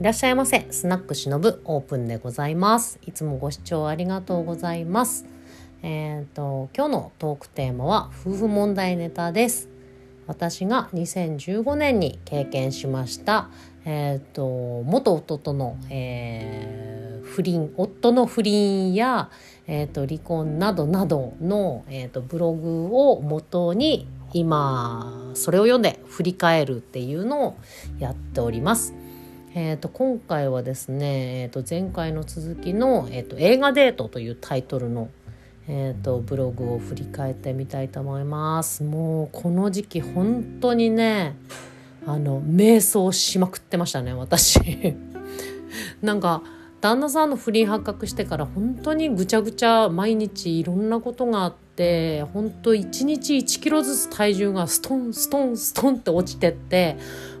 いらっしゃいませ。スナックしのぶオープンでございます。いつもご視聴ありがとうございます。えっ、と、今日のトークテーマは夫婦問題ネタです。私が2015年に経験しました、えっ、と、元夫との、えー不倫、夫の不倫や、えっ、と、離婚などなどの、えっ、と、ブログを元に今、それを読んで振り返るっていうのをやっております。えー、と今回はですね、えー、と前回の続きの、えーと「映画デート」というタイトルの、えー、とブログを振り返ってみたいと思います。もうこの時期本当にねあの瞑想しまくってましたね私。なんか旦那さんの不倫発覚してから本当にぐちゃぐちゃ毎日いろんなことがあって本当1日1キロずつ体重がストンストンストンって落ちてって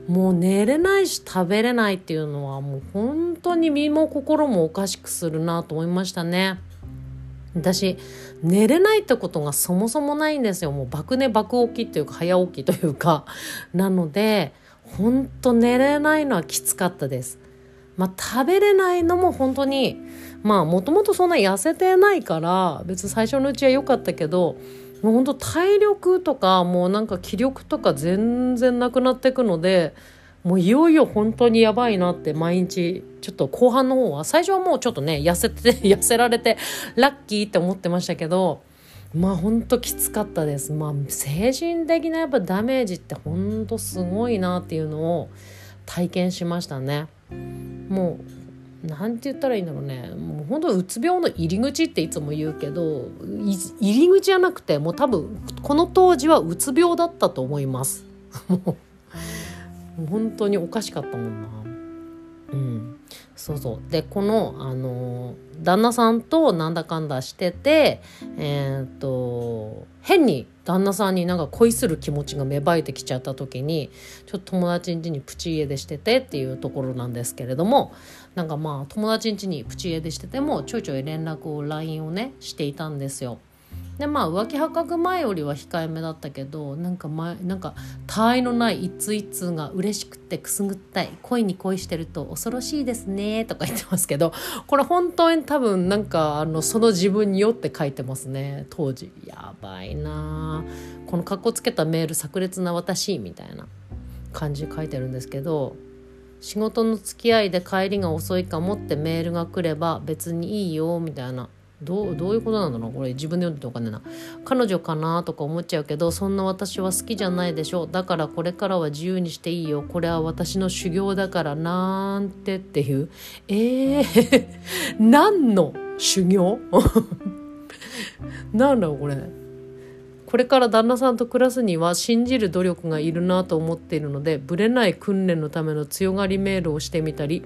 もう寝れないし食べれないっていうのはもう本当に身も心もおかしくするなと思いましたね。私寝れないってことがそもそもないんですよもう爆寝爆起きっていうか早起きというか なので本当寝れないのはきつかったです。まあ、食べれないのも本当にまあもともとそんな痩せてないから別に最初のうちは良かったけどもう本当体力とかもうなんか気力とか全然なくなっていくのでもういよいよ本当にやばいなって毎日ちょっと後半の方は最初はもうちょっとね痩せて 痩せられてラッキーって思ってましたけどまあ本当きつかったですまあ精神的なやっぱダメージって本当すごいなっていうのを体験しましたね。もうなんて言ったらいいんだろうね。もう本当うつ病の入り口っていつも言うけど入り口じゃなくてもう多分この当時はうつ病だったと思います。もう本当におかしかったもんな。うん。そうそうでこのあの旦那さんとなんだかんだしててえっ、と変に旦那さんになんか恋する気持ちが芽生えてきちゃった時にちょっと友達ん家にプチ家出しててっていうところなんですけれどもなんかまあ友達ん家にプチ家出しててもちょいちょい連絡を LINE をねしていたんですよ。でまあ浮気発覚前よりは控えめだったけどなんか前なんか他愛のない一通一通が嬉しくてくすぐったい恋に恋してると恐ろしいですねとか言ってますけどこれ本当に多分なんかあのその自分によって書いてますね当時。やばいな。このかっこつけたメール炸裂な私みたいな。感じ書いてるんですけど仕事の付き合いで帰りが遅いかもってメールが来れば別にいいよみたいな。どうどういうことなんだろうこれ自分で読んでておかねえな。彼女かなとか思っちゃうけどそんな私は好きじゃないでしょ。だからこれからは自由にしていいよ。これは私の修行だからなんてっていう。えー、何の修行？なんだろうこれ。これから旦那さんと暮らすには信じる努力がいるなと思っているのでぶれない訓練のための強がりメールをしてみたり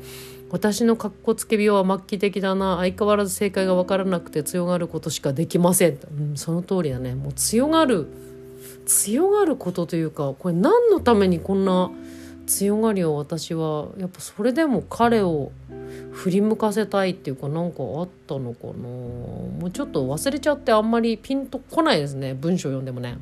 私のかっこつけ病は末期的だな。相変わらず正解が分からなくて強がることしかできません、うん、その通りだね。もう強がる強がることというかこれ何のためにこんな強がりを私はやっぱそれでも彼を振り向かせたいっていうかなんかあったのかな。もうちょっと忘れちゃってあんまりピンとこないですね。文章読んでもね。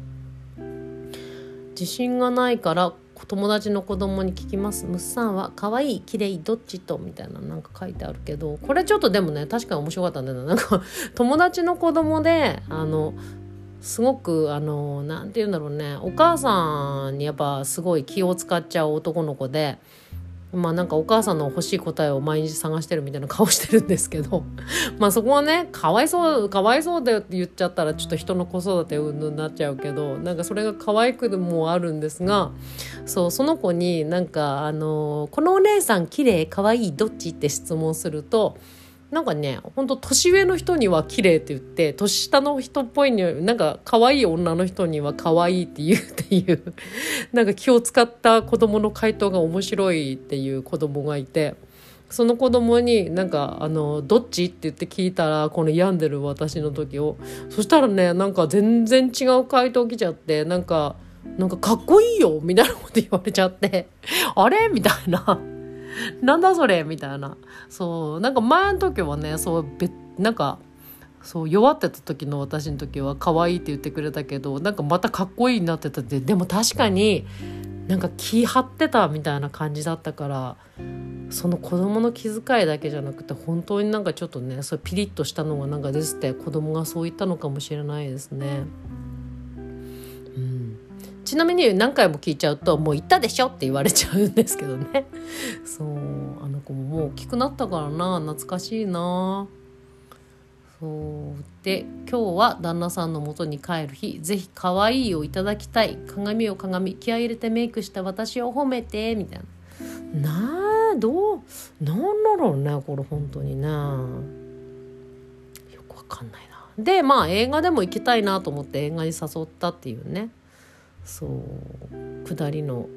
自信がないから友達の子供に聞きます「むっさんは可愛い綺麗どっちと?」みたいななんか書いてあるけどこれちょっとでもね確かに面白かったんだよななんか 友達の子供であのすごくあのなんて言うんだろうねお母さんにやっぱすごい気を使っちゃう男の子でまあなんかお母さんの欲しい答えを毎日探してるみたいな顔してるんですけど まあそこはねかわいそうかわいそうだよって言っちゃったらちょっと人の子育てうんぬんになっちゃうけどなんかそれが可愛くもあるんですがそうその子になんかあの「このお姉さん綺麗可愛いどっち?」って質問するとなんかねほんと年上の人には綺麗って言って年下の人っぽいにはなんか可愛い女の人には可愛いって言うっていう なんか気を使った子供の回答が面白いっていう子供がいてその子供になんかあのどっちって言って聞いたらこの病んでる私の時をそしたらねなんか全然違う回答来ちゃってなんかなんかかっこいいよみたいなこと言われちゃってあれ？みたいな。なんだそれみたいな。そう。なんか前の時はね、そう、べなんか、そう、弱ってた時の私の時は可愛いって言ってくれたけど、なんかまたかっこいいになってたって、でも確かになんか気張ってたみたいな感じだったから、その子供の気遣いだけじゃなくて本当になんかちょっとねそうピリッとしたのがなんかですって子供がそう言ったのかもしれないですね。ちなみに何回も聞いちゃうと「もう言ったでしょ」って言われちゃうんですけどね。そうあの子ももう大きくなったからな懐かしいな。そう。で今日は旦那さんの元に帰る日ぜひ可愛いをいただきたい。鏡を鏡気合い入れてメイクした私を褒めてみたいな。なあどうなんだろうねこれ本当にねよくわかんないな。でまあ映画でも行きたいなと思って映画に誘ったっていうね。そう。下りの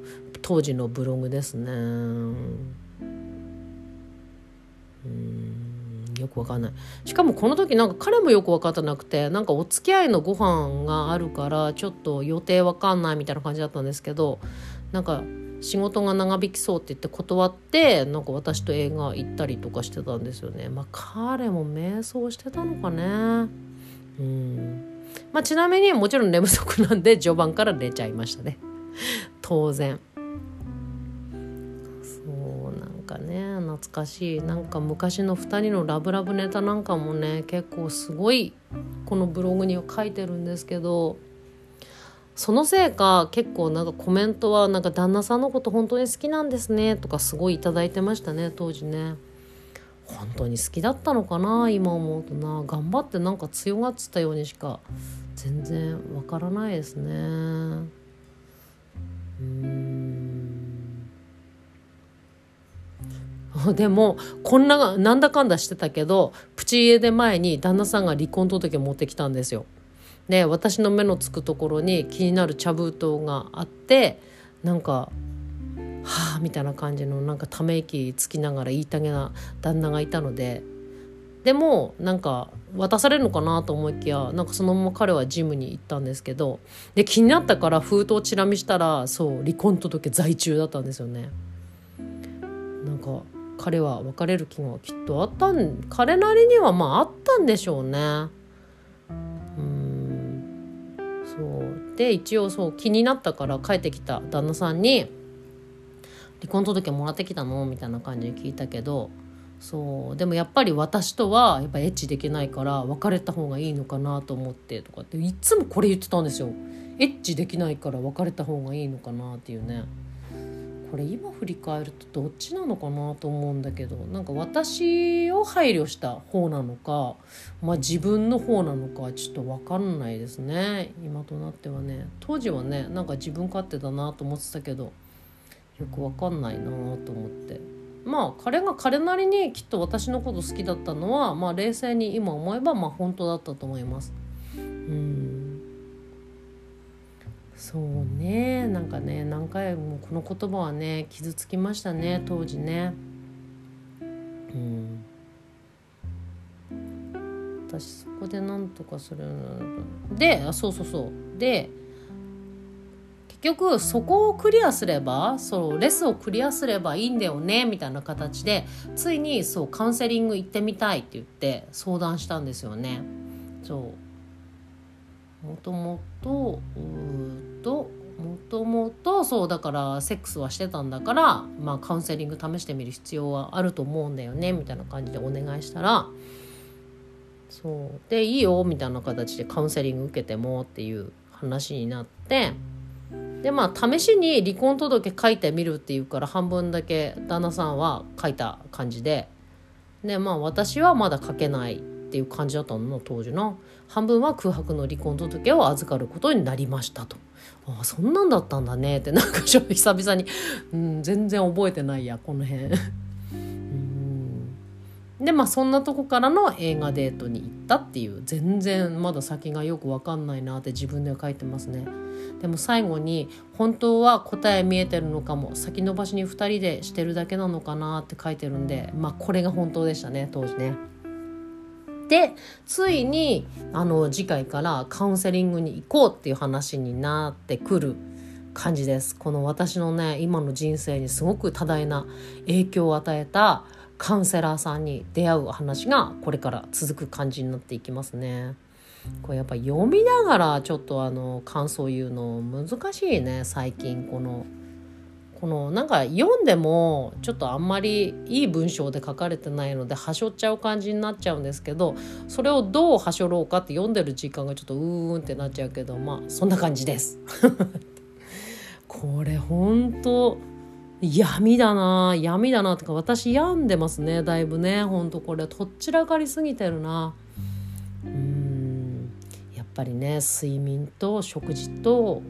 当時のブログですね。うん。よくわかんない。しかもこの時なんか彼もよく分かってなくてなんかお付き合いのご飯があるからちょっと予定わかんないみたいな感じだったんですけどなんか仕事が長引きそうって言って断ってなんか私と映画行ったりとかしてたんですよね。まあ彼も瞑想してたのかね。うん。まあ、ちなみにもちろん寝不足なんで 序盤から寝ちゃいましたね。当然。そうなんかね懐かしい。なんか昔の2人のラブラブネタなんかもね結構すごいこのブログには書いてるんですけどそのせいか結構なんかコメントはなんか旦那さんのこと本当に好きなんですねとかすごい頂いてましたね当時ね。本当に好きだったのかな今思うとな。頑張ってなんか強がってたようにしか全然わからないですね。うん。でもこんななんだかんだしてたけどプチ家出前に旦那さんが離婚届持ってきたんですよ。で私の目のつくところに気になる茶封筒があってなんかはあみたいな感じのなんかため息つきながら言いたげな旦那がいたのででもなんか渡されるのかなと思いきやなんかそのまま彼はジムに行ったんですけどで気になったから封筒チラ見したらそう離婚届在中だったんですよね。なんか彼は別れる気がきっとあったん彼なりにはまああったんでしょうね。うんそうで一応そう気になったから帰ってきた旦那さんに離婚届もらってきたの？みたいな感じで聞いたけどそうでもやっぱり私とはやっぱエッチできないから別れた方がいいのかなと思ってとかっていつもこれ言ってたんですよ。エッチできないから別れた方がいいのかなっていうね。これ今振り返るとどっちなのかなと思うんだけどなんか私を配慮した方なのか、まあ、自分の方なのかちょっと分かんないですね。今となってはね。当時はねなんか自分勝手だなと思ってたけどよくわかんないなと思って。まあ彼が彼なりにきっと私のこと好きだったのはまあ冷静に今思えばまあ本当だったと思います。うん。そうね。なんかね何回もこの言葉はね傷つきましたね当時ね。うん。私そこで何とかする。でそうそうそう。で局そこをクリアすればそうレスをクリアすればいいんだよねみたいな形でついにそうカウンセリング行ってみたいって言って相談したんですよね。そうもともとうともともとそうだからセックスはしてたんだから、まあ、カウンセリング試してみる必要はあると思うんだよねみたいな感じでお願いしたらそうでいいよみたいな形でカウンセリング受けてもっていう話になって。でまあ試しに離婚届書いてみるっていうから半分だけ旦那さんは書いた感じで。でまあ私はまだ書けないっていう感じだったの当時の。半分は空白の離婚届を預かることになりましたと。ああそんなんだったんだねってなんかちょっと久々に、うん、全然覚えてないやこの辺。でまあそんなとこからの映画デートに行ったっていう全然まだ先がよく分かんないなって自分では書いてますね。でも最後に本当は答え見えてるのかも先延ばしに2人でしてるだけなのかなって書いてるんでまあこれが本当でしたね当時ね。でついにあの次回からカウンセリングに行こうっていう話になってくる感じです。この私のね今の人生にすごく多大な影響を与えたカウンセラーさんに出会う話がこれから続く感じになっていきますね。これやっぱ読みながらちょっとあの感想言うの難しいね最近このこのなんか読んでもちょっとあんまりいい文章で書かれてないのではしょっちゃう感じになっちゃうんですけどそれをどうはしょろうかって読んでる時間がちょっとうーんってなっちゃうけどまあそんな感じです。これほんと闇だな闇だなとか私病んでますねだいぶね。ほんとこれとっちらかりすぎてるな。うん。やっぱりね睡眠と食事と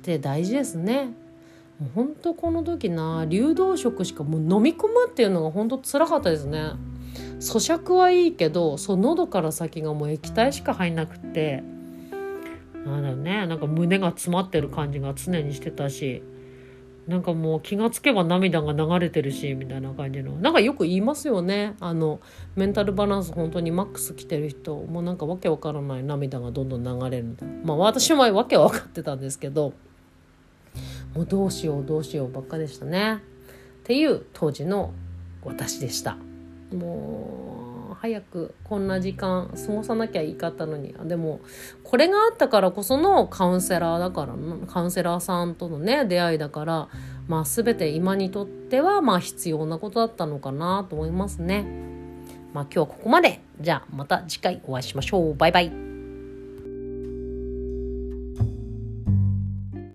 って大事ですね。もうほんとこの時な流動食しかもう飲み込むっていうのがほんとつらかったですね。咀嚼はいいけどそう喉から先がもう液体しか入んなくって。なんだろうねなんか胸が詰まってる感じが常にしてたし。なんかもう気がつけば涙が流れてるしみたいな感じの。なんかよく言いますよね。あのメンタルバランス本当にマックス来てる人もうなんかわけわからない涙がどんどん流れるみたいなまあ私もわけは分かってたんですけどもうどうしようどうしようばっかでしたね。っていう当時の私でした。もう早くこんな時間過ごさなきゃいいかったのに。でもこれがあったからこそのカウンセラーだからカウンセラーさんとのね出会いだからまあ全て今にとってはまあ必要なことだったのかなと思いますね。まあ今日はここまで。じゃあまた次回お会いしましょう。バイバイ。